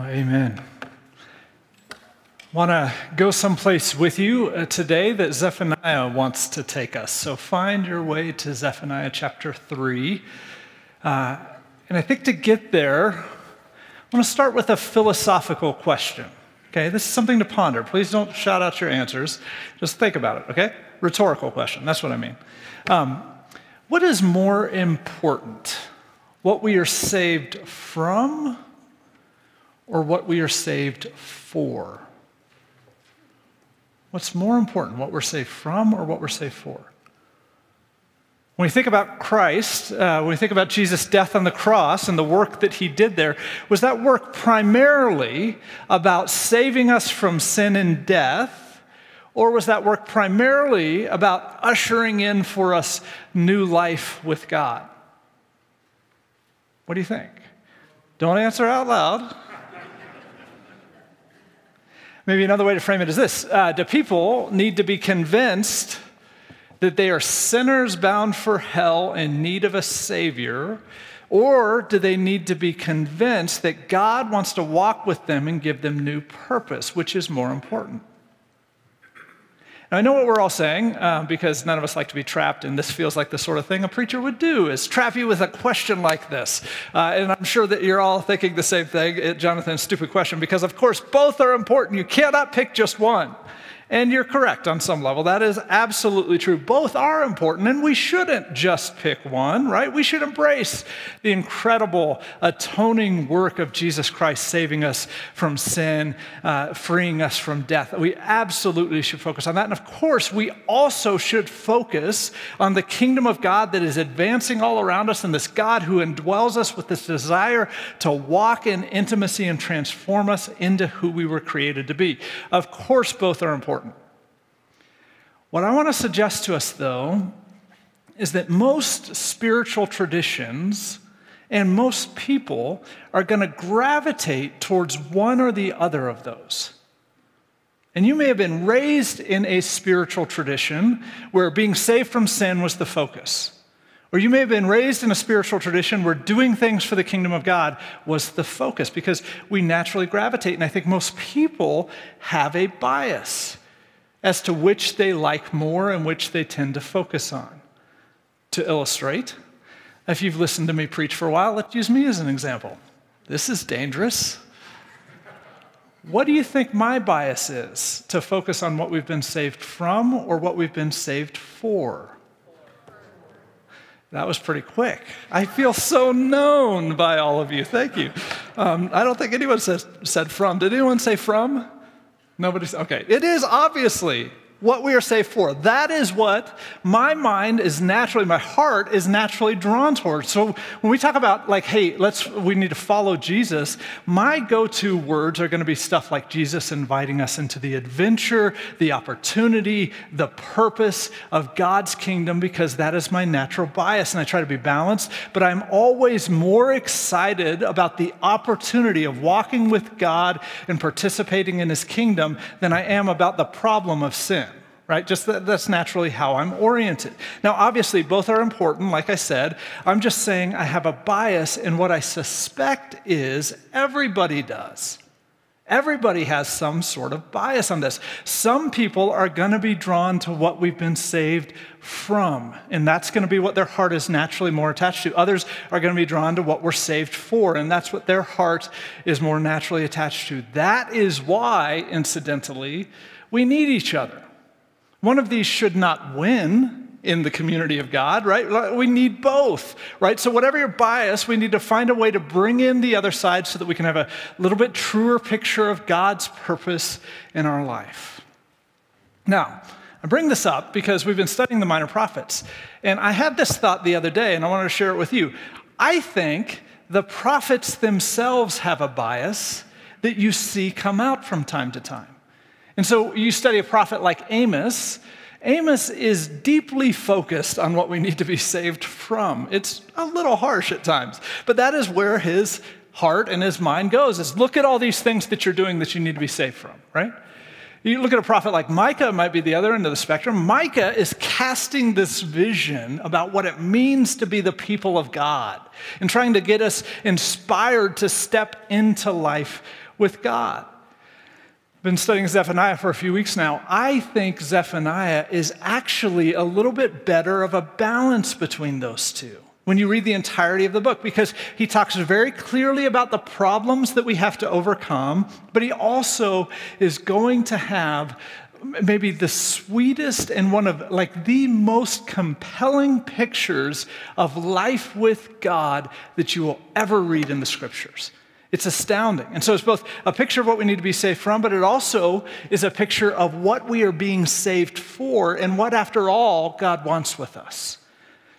Well, amen. Want to go someplace with you uh, today that Zephaniah wants to take us. So find your way to Zephaniah chapter 3. Uh, and I think to get there, I want to start with a philosophical question. Okay, this is something to ponder. Please don't shout out your answers. Just think about it, okay? Rhetorical question. That's what I mean. Um, what is more important? What we are saved from or what we are saved for? What's more important, what we're saved from or what we're saved for? When we think about Christ, uh, when we think about Jesus' death on the cross and the work that he did there, was that work primarily about saving us from sin and death, or was that work primarily about ushering in for us new life with God? What do you think? Don't answer out loud. Maybe another way to frame it is this uh, Do people need to be convinced that they are sinners bound for hell in need of a Savior? Or do they need to be convinced that God wants to walk with them and give them new purpose? Which is more important? Now, I know what we're all saying uh, because none of us like to be trapped, and this feels like the sort of thing a preacher would do is trap you with a question like this. Uh, and I'm sure that you're all thinking the same thing, Jonathan, stupid question, because of course both are important. You cannot pick just one. And you're correct on some level. That is absolutely true. Both are important, and we shouldn't just pick one, right? We should embrace the incredible atoning work of Jesus Christ saving us from sin, uh, freeing us from death. We absolutely should focus on that. And of course, we also should focus on the kingdom of God that is advancing all around us and this God who indwells us with this desire to walk in intimacy and transform us into who we were created to be. Of course, both are important. What I want to suggest to us, though, is that most spiritual traditions and most people are going to gravitate towards one or the other of those. And you may have been raised in a spiritual tradition where being saved from sin was the focus. Or you may have been raised in a spiritual tradition where doing things for the kingdom of God was the focus because we naturally gravitate. And I think most people have a bias as to which they like more and which they tend to focus on. To illustrate, if you've listened to me preach for a while, let's use me as an example. This is dangerous. What do you think my bias is to focus on what we've been saved from or what we've been saved for? That was pretty quick. I feel so known by all of you. Thank you. Um, I don't think anyone says, said from. Did anyone say from? Nobody's, okay. It is obviously what we are saved for. That is what my mind is naturally, my heart is naturally drawn towards. So when we talk about like, hey, let's we need to follow Jesus, my go-to words are going to be stuff like Jesus inviting us into the adventure, the opportunity, the purpose of God's kingdom, because that is my natural bias. And I try to be balanced, but I'm always more excited about the opportunity of walking with God and participating in his kingdom than I am about the problem of sin right? Just that, that's naturally how I'm oriented. Now, obviously, both are important, like I said. I'm just saying I have a bias, in what I suspect is everybody does. Everybody has some sort of bias on this. Some people are going to be drawn to what we've been saved from, and that's going to be what their heart is naturally more attached to. Others are going to be drawn to what we're saved for, and that's what their heart is more naturally attached to. That is why, incidentally, we need each other. One of these should not win in the community of God, right? We need both, right? So, whatever your bias, we need to find a way to bring in the other side so that we can have a little bit truer picture of God's purpose in our life. Now, I bring this up because we've been studying the minor prophets, and I had this thought the other day, and I wanted to share it with you. I think the prophets themselves have a bias that you see come out from time to time. And so you study a prophet like Amos. Amos is deeply focused on what we need to be saved from. It's a little harsh at times, but that is where his heart and his mind goes is look at all these things that you're doing that you need to be saved from, right? You look at a prophet like Micah, might be the other end of the spectrum. Micah is casting this vision about what it means to be the people of God and trying to get us inspired to step into life with God. Been studying Zephaniah for a few weeks now. I think Zephaniah is actually a little bit better of a balance between those two when you read the entirety of the book because he talks very clearly about the problems that we have to overcome, but he also is going to have maybe the sweetest and one of like the most compelling pictures of life with God that you will ever read in the scriptures. It's astounding. And so it's both a picture of what we need to be saved from, but it also is a picture of what we are being saved for and what, after all, God wants with us.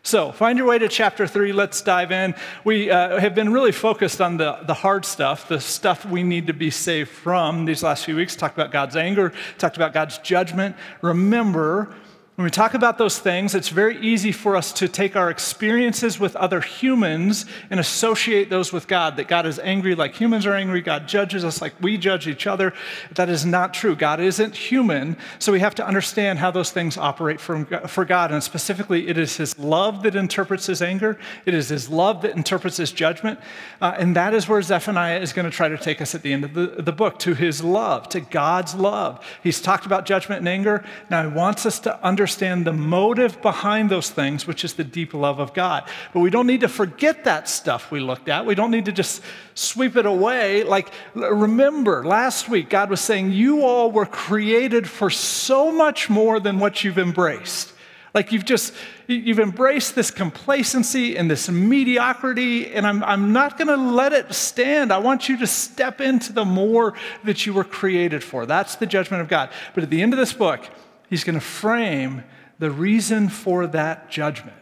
So, find your way to chapter three. Let's dive in. We uh, have been really focused on the, the hard stuff, the stuff we need to be saved from these last few weeks. Talked about God's anger, talked about God's judgment. Remember, when we talk about those things, it's very easy for us to take our experiences with other humans and associate those with God. That God is angry like humans are angry, God judges us like we judge each other. That is not true. God isn't human, so we have to understand how those things operate for God. And specifically, it is His love that interprets His anger, it is His love that interprets His judgment. Uh, and that is where Zephaniah is going to try to take us at the end of the, the book to His love, to God's love. He's talked about judgment and anger. Now, He wants us to understand understand the motive behind those things, which is the deep love of God. But we don't need to forget that stuff we looked at. We don't need to just sweep it away. Like, remember, last week, God was saying, You all were created for so much more than what you've embraced. Like you've just, you've embraced this complacency and this mediocrity, and I'm, I'm not to let it stand. I want you to step into the more that you were created for. That's the judgment of God. But at the end of this book, he's going to frame the reason for that judgment.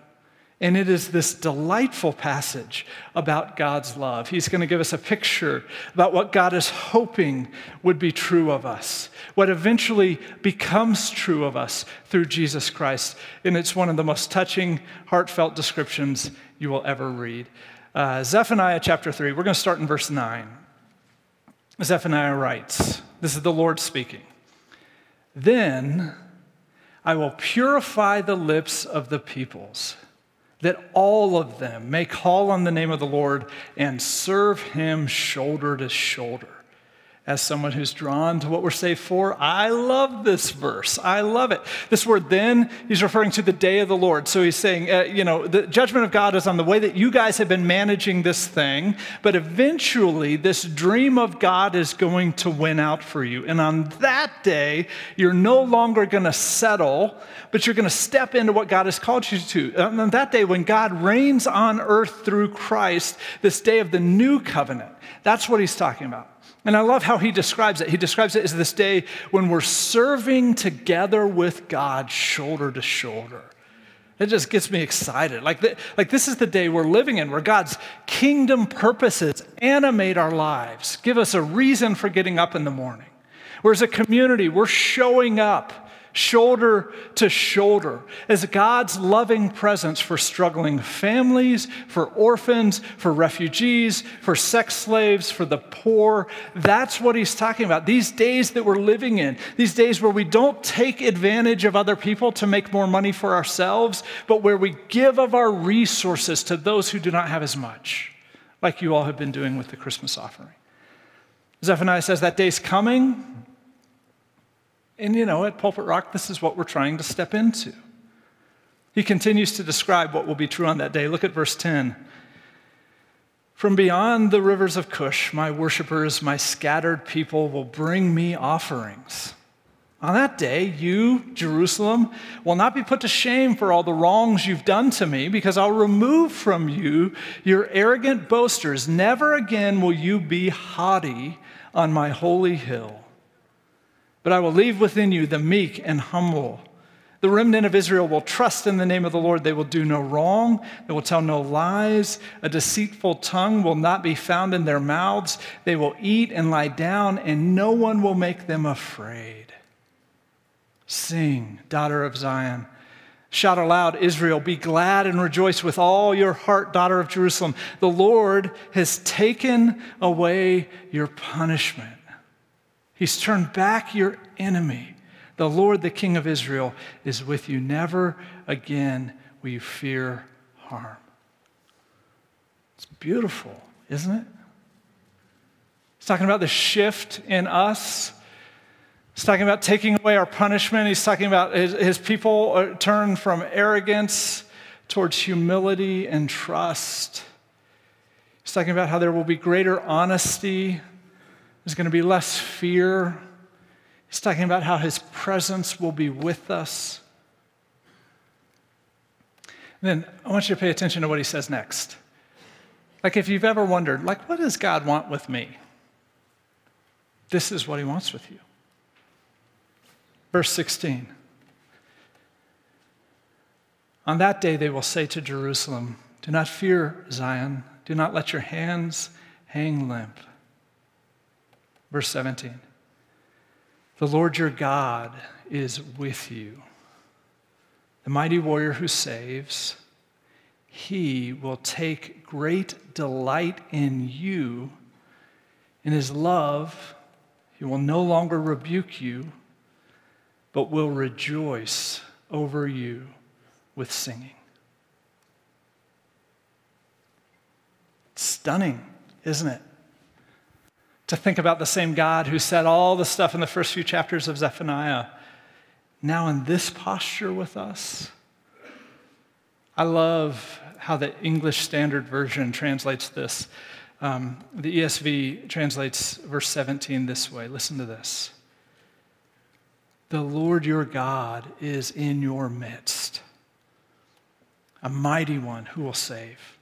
And it is this delightful passage about God's love. He's going to give us a picture about what God is hoping would be true of us, what eventually becomes true of us through Jesus Christ. And it's one of the most touching, heartfelt descriptions you will ever read. Uh, Zephaniah chapter 3, we're going to start in verse 9. Zephaniah writes, This is the Lord speaking. Then I will purify the lips of the peoples, that all of them may call on the name of the Lord and serve him shoulder to shoulder as someone who's drawn to what we're saved for. I love this verse. I love it. This word then, he's referring to the day of the Lord. So he's saying, uh, you know, the judgment of God is on the way that you guys have been managing this thing, but eventually this dream of God is going to win out for you. And on that day, you're no longer going to settle, but you're going to step into what God has called you to. And on that day, when God reigns on earth through Christ, this day of the new covenant, that's what he's talking about. And I love how he describes it. He describes it as this day when we're serving together with God shoulder to shoulder. It just gets me excited. Like, the, like this is the day we're living in where God's kingdom purposes animate our lives, give us a reason for getting up in the morning. Whereas a community, we're showing up shoulder to shoulder, as God's loving presence for struggling families, for orphans, for refugees, for sex slaves, for the poor. That's what he's talking about. These days that we're living in, these days where we don't take advantage of other people to make more money for ourselves, but where we give of our resources to those who do not have as much, like you all have been doing with the Christmas offering. Zephaniah says that day's coming. And you know, at Pulpit Rock, this is what we're trying to step into. He continues to describe what will be true on that day. Look at verse 10. From beyond the rivers of Cush, my worshipers, my scattered people will bring me offerings. On that day, you, Jerusalem, will not be put to shame for all the wrongs you've done to me, because I'll remove from you your arrogant boasters. Never again will you be haughty on my holy hill. But I will leave within you the meek and humble. The remnant of Israel will trust in the name of the Lord. They will do no wrong. They will tell no lies. A deceitful tongue will not be found in their mouths. They will eat and lie down, and no one will make them afraid. Sing, daughter of Zion. Shout aloud, Israel. Be glad and rejoice with all your heart, daughter of Jerusalem. The Lord has taken away your punishment. He's turned back your enemy. The Lord, the King of Israel, is with you. Never again will you fear harm. It's beautiful, isn't it? He's talking about the shift in us. He's talking about taking away our punishment. He's talking about his, his people turn from arrogance towards humility and trust. He's talking about how there will be greater honesty, there's going to be less fear. He's talking about how his presence will be with us. And then I want you to pay attention to what he says next. Like, if you've ever wondered, like, what does God want with me? This is what he wants with you. Verse 16. On that day, they will say to Jerusalem, Do not fear, Zion. Do not let your hands hang limp. Verse 17. The Lord your God is with you, the mighty warrior who saves. He will take great delight in you. In his love, he will no longer rebuke you, but will rejoice over you with singing. Stunning, isn't it? To think about the same God who said all the stuff in the first few chapters of Zephaniah, now in this posture with us. I love how the English Standard Version translates this. Um, the ESV translates verse 17 this way. Listen to this. The Lord your God is in your midst a mighty one who will save.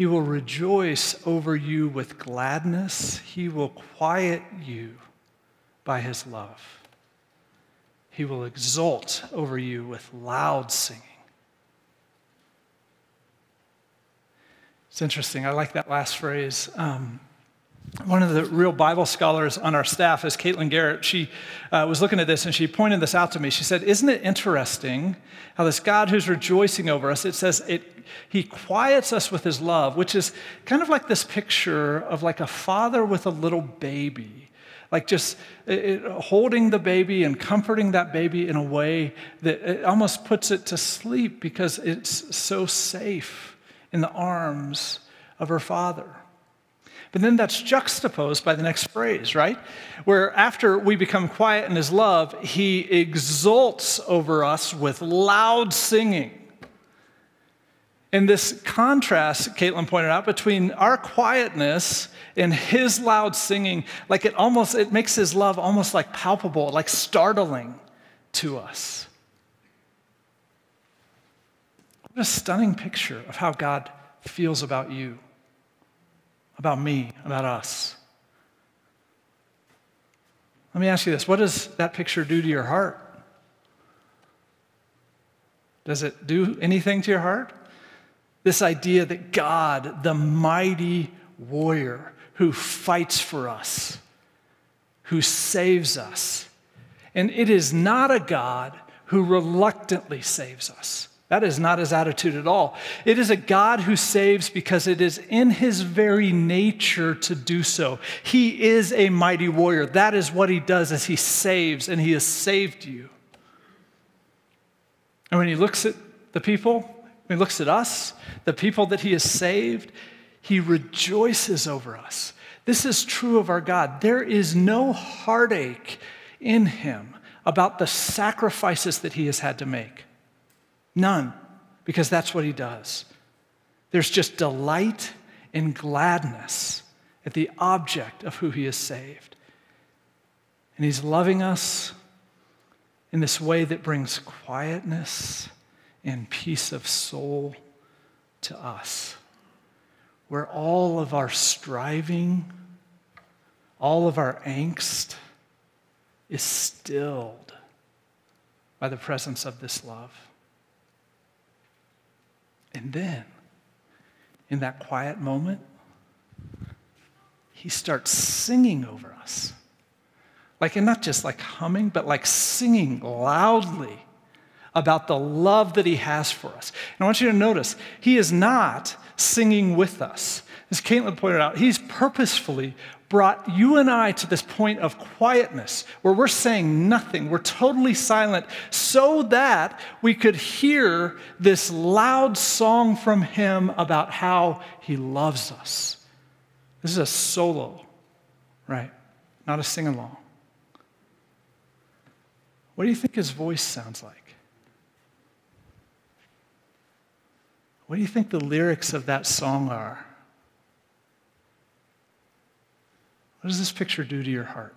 He will rejoice over you with gladness. He will quiet you by his love. He will exult over you with loud singing. It's interesting. I like that last phrase. Um, one of the real Bible scholars on our staff is Caitlin Garrett. She uh, was looking at this and she pointed this out to me. She said, Isn't it interesting how this God who's rejoicing over us, it says it, he quiets us with his love, which is kind of like this picture of like a father with a little baby. Like just it, holding the baby and comforting that baby in a way that it almost puts it to sleep because it's so safe in the arms of her father. But then that's juxtaposed by the next phrase, right? Where after we become quiet in his love, he exults over us with loud singing. And this contrast, Caitlin pointed out, between our quietness and his loud singing, like it almost, it makes his love almost like palpable, like startling to us. What a stunning picture of how God feels about you about me, about us. Let me ask you this what does that picture do to your heart? Does it do anything to your heart? This idea that God, the mighty warrior who fights for us, who saves us, and it is not a God who reluctantly saves us. That is not his attitude at all. It is a God who saves because it is in his very nature to do so. He is a mighty warrior. That is what he does as he saves, and he has saved you. And when he looks at the people, when he looks at us, the people that he has saved, he rejoices over us. This is true of our God. There is no heartache in him about the sacrifices that he has had to make. None, because that's what he does. There's just delight and gladness at the object of who he has saved. And he's loving us in this way that brings quietness and peace of soul to us, where all of our striving, all of our angst is stilled by the presence of this love. And then, in that quiet moment, he starts singing over us. Like, and not just like humming, but like singing loudly about the love that he has for us. And I want you to notice, he is not singing with us. As Caitlin pointed out, he's purposefully brought you and I to this point of quietness where we're saying nothing, we're totally silent, so that we could hear this loud song from Him about how He loves us This is a solo, right? Not a sing along. What do you think his voice sounds like? What do you think the lyrics of that song are? What does this picture do to your heart?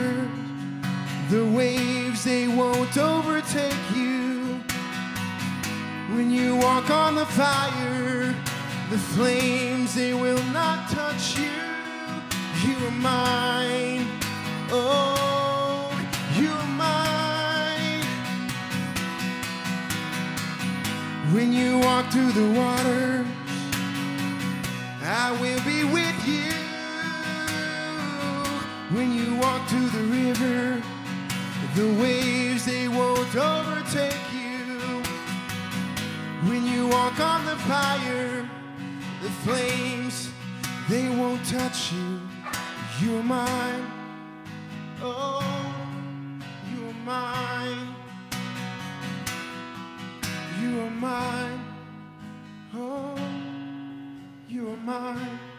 won't overtake you. When you walk on the fire, the flames, they will not touch you. You are mine. Oh, you are mine. When you walk through the waters, I will be with you. When you walk through the river, the waves won't overtake you. When you walk on the fire, the flames, they won't touch you. You're mine. Oh, you're mine. You are mine. Oh, you are mine.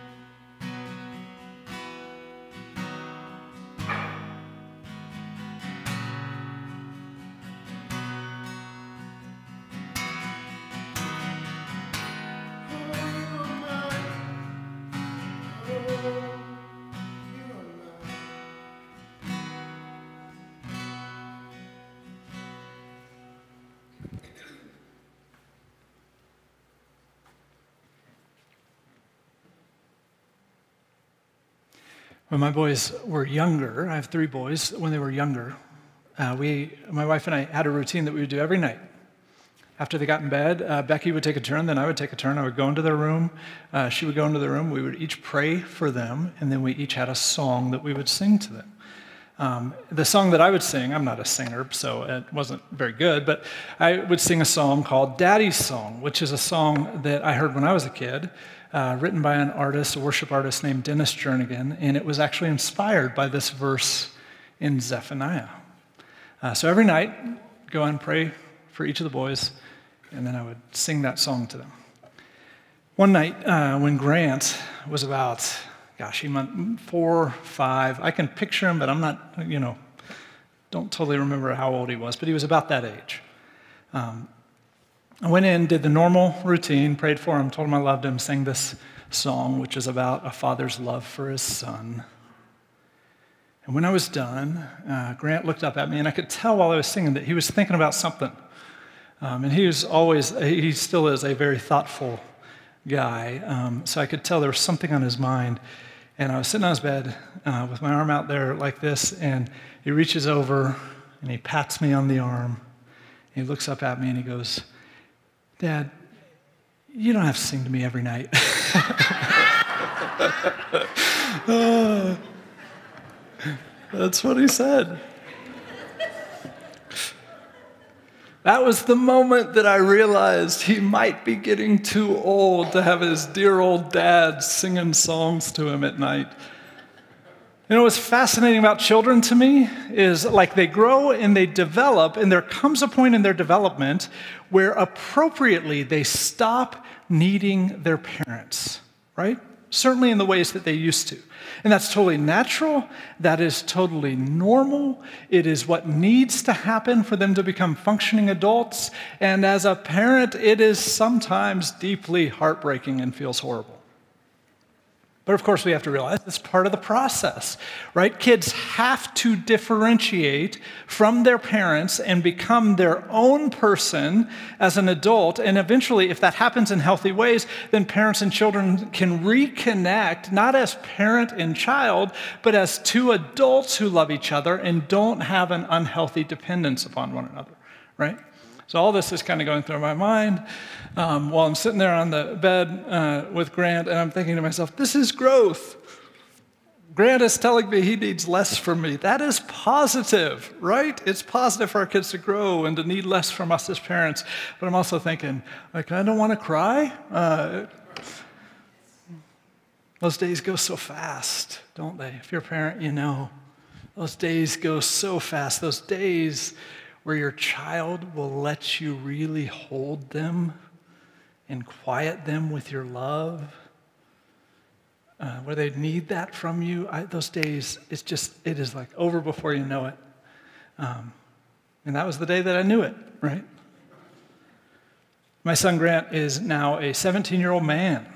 My boys were younger, I have three boys, when they were younger, uh, we, my wife and I had a routine that we would do every night. After they got in bed, uh, Becky would take a turn, then I would take a turn. I would go into their room. Uh, she would go into the room. We would each pray for them, and then we each had a song that we would sing to them. Um, the song that I would sing, I'm not a singer, so it wasn't very good, but I would sing a song called Daddy's Song, which is a song that I heard when I was a kid uh, written by an artist, a worship artist named Dennis Jernigan, and it was actually inspired by this verse in Zephaniah. Uh, so every night, go and pray for each of the boys, and then I would sing that song to them. One night, uh, when Grant was about, gosh, he meant four, five, I can picture him, but I'm not, you know, don't totally remember how old he was, but he was about that age. Um, I went in, did the normal routine, prayed for him, told him I loved him, sang this song, which is about a father's love for his son. And when I was done, uh, Grant looked up at me, and I could tell while I was singing that he was thinking about something. Um, and he was always, he still is a very thoughtful guy. Um, so I could tell there was something on his mind. And I was sitting on his bed uh, with my arm out there like this, and he reaches over and he pats me on the arm. He looks up at me and he goes, Dad, you don't have to sing to me every night. uh, that's what he said. That was the moment that I realized he might be getting too old to have his dear old dad singing songs to him at night. You know what's fascinating about children to me is like they grow and they develop, and there comes a point in their development where appropriately they stop needing their parents, right? Certainly in the ways that they used to. And that's totally natural. That is totally normal. It is what needs to happen for them to become functioning adults. And as a parent, it is sometimes deeply heartbreaking and feels horrible. But of course, we have to realize it's part of the process, right? Kids have to differentiate from their parents and become their own person as an adult. And eventually, if that happens in healthy ways, then parents and children can reconnect, not as parent and child, but as two adults who love each other and don't have an unhealthy dependence upon one another, right? So all this is kind of going through my mind um, while I'm sitting there on the bed uh, with Grant, and I'm thinking to myself, this is growth. Grant is telling me he needs less from me. That is positive, right? It's positive for our kids to grow and to need less from us as parents. But I'm also thinking, like, I don't want to cry. Uh, those days go so fast, don't they? If you're a parent, you know. Those days go so fast. Those days where your child will let you really hold them and quiet them with your love, uh, where they need that from you, I, those days, it's just, it is like over before you know it. Um, and that was the day that I knew it, right? My son Grant is now a 17 year old man.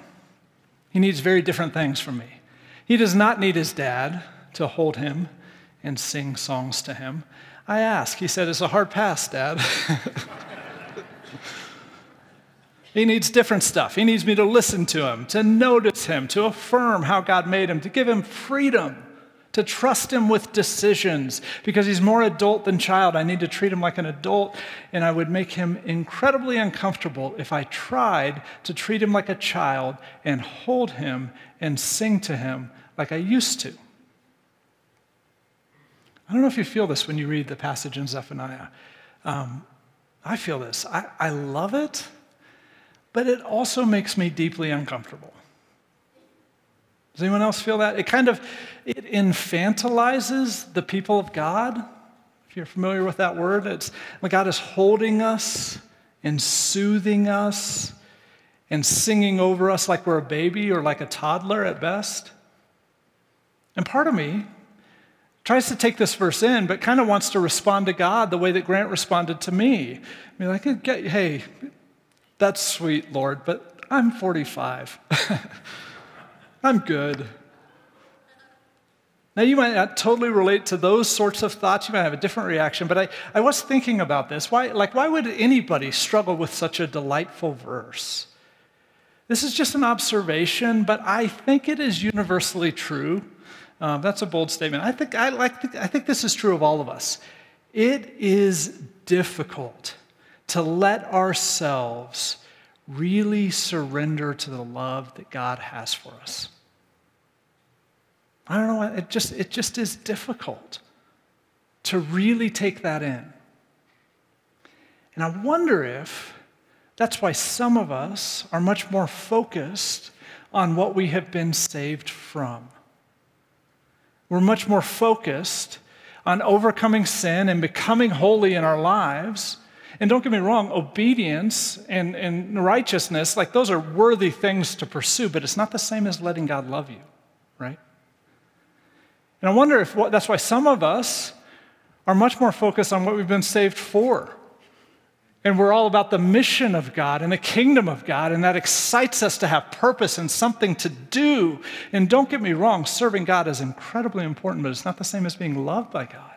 He needs very different things from me. He does not need his dad to hold him and sing songs to him. I ask. He said, It's a hard pass, Dad. he needs different stuff. He needs me to listen to him, to notice him, to affirm how God made him, to give him freedom, to trust him with decisions. Because he's more adult than child, I need to treat him like an adult, and I would make him incredibly uncomfortable if I tried to treat him like a child and hold him and sing to him like I used to. I don't know if you feel this when you read the passage in Zephaniah. Um, I feel this. I, I love it, but it also makes me deeply uncomfortable. Does anyone else feel that? It kind of it infantilizes the people of God. If you're familiar with that word, it's like God is holding us and soothing us and singing over us like we're a baby or like a toddler at best. And part of me tries to take this verse in, but kind of wants to respond to God the way that Grant responded to me. I mean, I like, get hey, that's sweet, Lord, but I'm 45. I'm good. Now, you might not totally relate to those sorts of thoughts. You might have a different reaction, but I, I was thinking about this. Why, like, why would anybody struggle with such a delightful verse? This is just an observation, but I think it is universally true um, that's a bold statement. I think, I, like, I think this is true of all of us. It is difficult to let ourselves really surrender to the love that God has for us. I don't know, it just, it just is difficult to really take that in. And I wonder if that's why some of us are much more focused on what we have been saved from. We're much more focused on overcoming sin and becoming holy in our lives. And don't get me wrong, obedience and, and righteousness, like those are worthy things to pursue, but it's not the same as letting God love you, right? And I wonder if that's why some of us are much more focused on what we've been saved for. And we're all about the mission of God and the kingdom of God, and that excites us to have purpose and something to do. And don't get me wrong, serving God is incredibly important, but it's not the same as being loved by God.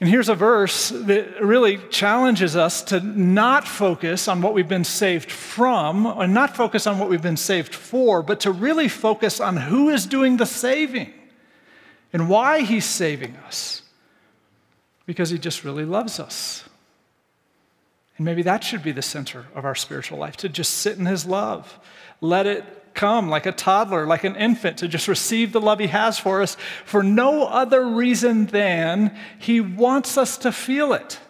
And here's a verse that really challenges us to not focus on what we've been saved from, and not focus on what we've been saved for, but to really focus on who is doing the saving and why he's saving us because he just really loves us. And maybe that should be the center of our spiritual life to just sit in his love. Let it come like a toddler, like an infant, to just receive the love He has for us for no other reason than He wants us to feel it.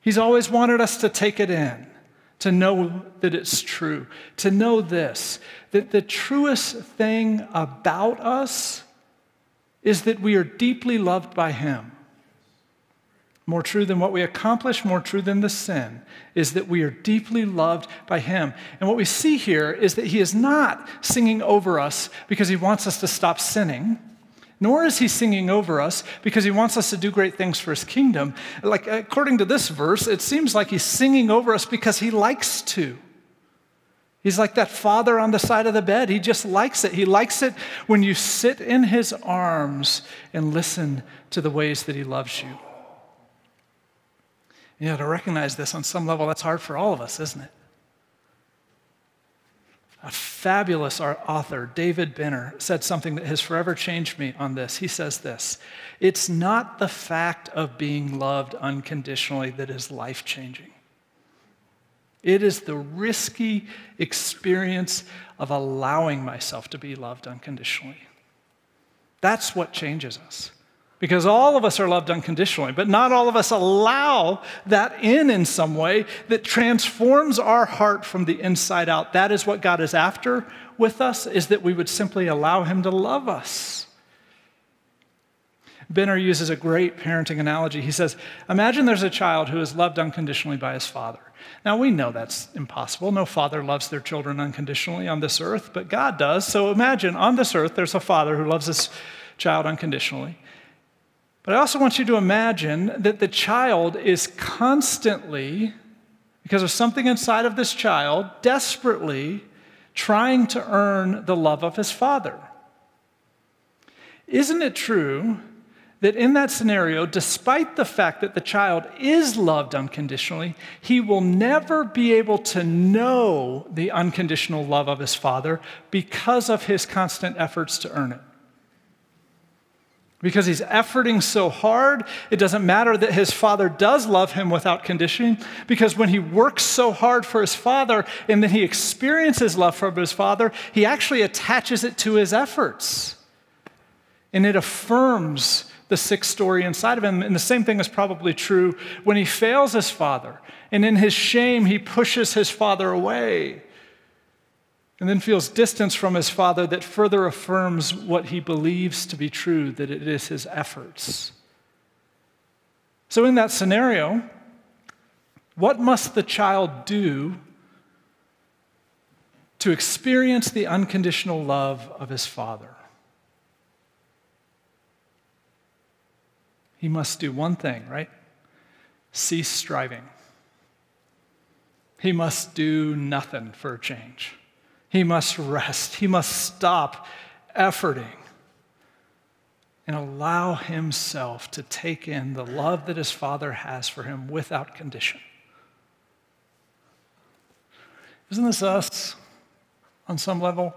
He's always wanted us to take it in, to know that it's true, to know this that the truest thing about us is that we are deeply loved by Him. More true than what we accomplish, more true than the sin, is that we are deeply loved by Him. And what we see here is that He is not singing over us because He wants us to stop sinning, nor is He singing over us because He wants us to do great things for His kingdom. Like, according to this verse, it seems like He's singing over us because He likes to. He's like that father on the side of the bed. He just likes it. He likes it when you sit in his arms and listen to the ways that he loves you. You know, to recognize this on some level, that's hard for all of us, isn't it? A fabulous author, David Benner, said something that has forever changed me on this. He says this It's not the fact of being loved unconditionally that is life changing. It is the risky experience of allowing myself to be loved unconditionally. That's what changes us. Because all of us are loved unconditionally, but not all of us allow that in in some way that transforms our heart from the inside out. That is what God is after with us, is that we would simply allow Him to love us. Benner uses a great parenting analogy. He says, Imagine there's a child who is loved unconditionally by his father. Now, we know that's impossible. No father loves their children unconditionally on this earth, but God does. So imagine on this earth, there's a father who loves his child unconditionally. But I also want you to imagine that the child is constantly, because of something inside of this child, desperately trying to earn the love of his father. Isn't it true that in that scenario, despite the fact that the child is loved unconditionally, he will never be able to know the unconditional love of his father because of his constant efforts to earn it. Because he's efforting so hard, it doesn't matter that his father does love him without conditioning, because when he works so hard for his father and then he experiences love from his father, he actually attaches it to his efforts. And it affirms the sick story inside of him. And the same thing is probably true when he fails his father. And in his shame, he pushes his father away and then feels distance from his father that further affirms what he believes to be true that it is his efforts. So, in that scenario, what must the child do to experience the unconditional love of his father? he must do one thing, right? Cease striving. He must do nothing for a change. He must rest. He must stop efforting and allow himself to take in the love that his father has for him without condition. Isn't this us on some level?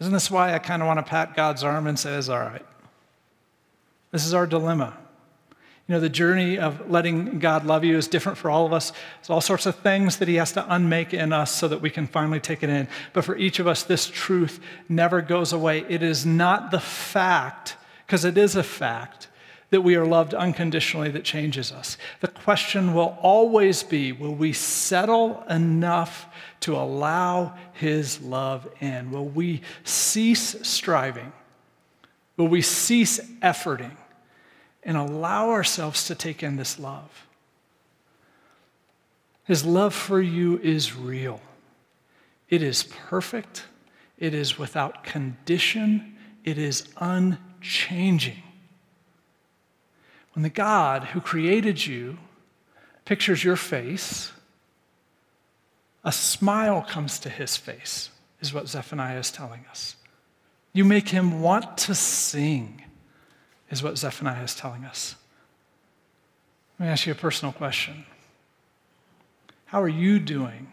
Isn't this why I kind of want to pat God's arm and say, it's all right? This is our dilemma. You know, the journey of letting God love you is different for all of us. There's all sorts of things that He has to unmake in us so that we can finally take it in. But for each of us, this truth never goes away. It is not the fact, because it is a fact, that we are loved unconditionally that changes us. The question will always be will we settle enough to allow His love in? Will we cease striving? Will we cease efforting? And allow ourselves to take in this love. His love for you is real, it is perfect, it is without condition, it is unchanging. When the God who created you pictures your face, a smile comes to his face, is what Zephaniah is telling us. You make him want to sing is what Zephaniah is telling us. Let me ask you a personal question. How are you doing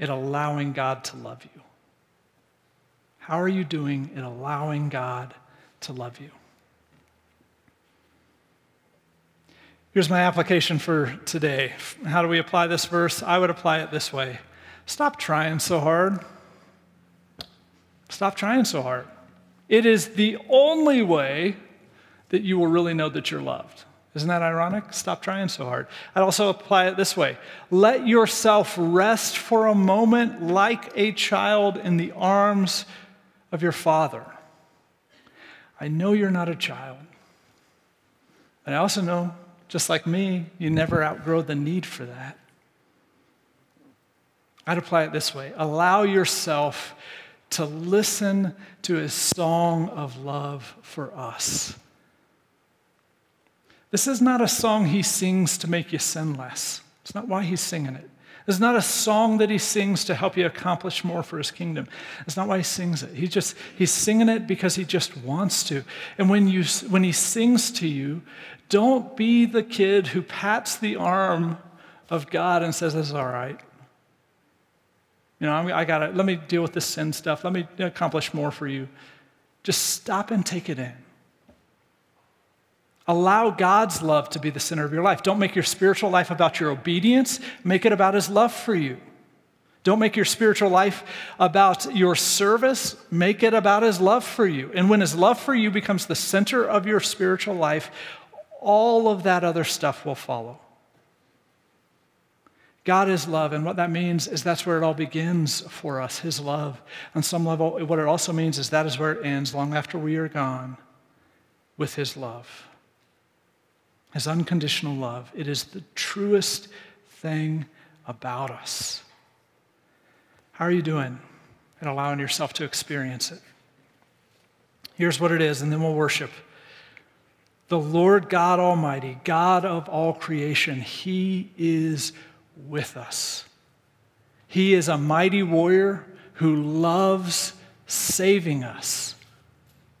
at allowing God to love you? How are you doing at allowing God to love you? Here's my application for today. How do we apply this verse? I would apply it this way Stop trying so hard. Stop trying so hard. It is the only way that you will really know that you're loved. Isn't that ironic? Stop trying so hard. I'd also apply it this way let yourself rest for a moment like a child in the arms of your father. I know you're not a child. And I also know, just like me, you never outgrow the need for that. I'd apply it this way allow yourself to listen to his song of love for us. This is not a song he sings to make you sin less. It's not why he's singing it. It's not a song that he sings to help you accomplish more for his kingdom. It's not why he sings it. He just he's singing it because he just wants to. And when you when he sings to you, don't be the kid who pats the arm of God and says, "This is all right." You know, I got to let me deal with this sin stuff. Let me accomplish more for you. Just stop and take it in. Allow God's love to be the center of your life. Don't make your spiritual life about your obedience, make it about His love for you. Don't make your spiritual life about your service, make it about His love for you. And when His love for you becomes the center of your spiritual life, all of that other stuff will follow. God is love, and what that means is that's where it all begins for us, His love. On some level, what it also means is that is where it ends long after we are gone with His love his unconditional love. It is the truest thing about us. How are you doing in allowing yourself to experience it? Here's what it is, and then we'll worship. The Lord God Almighty, God of all creation, He is with us. He is a mighty warrior who loves saving us.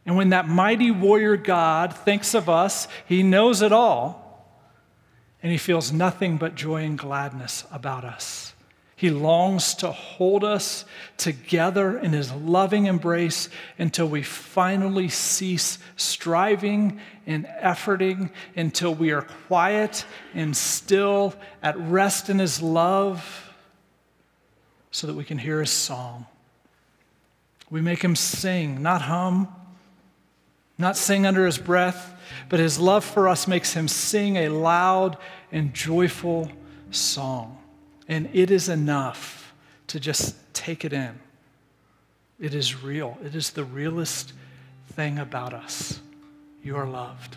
And when that mighty warrior God thinks of us, he knows it all, and he feels nothing but joy and gladness about us. He longs to hold us together in his loving embrace until we finally cease striving and efforting, until we are quiet and still at rest in his love, so that we can hear his song. We make him sing, not hum not sing under his breath, but his love for us makes him sing a loud and joyful song. And it is enough to just take it in. It is real, it is the realest thing about us. You are loved.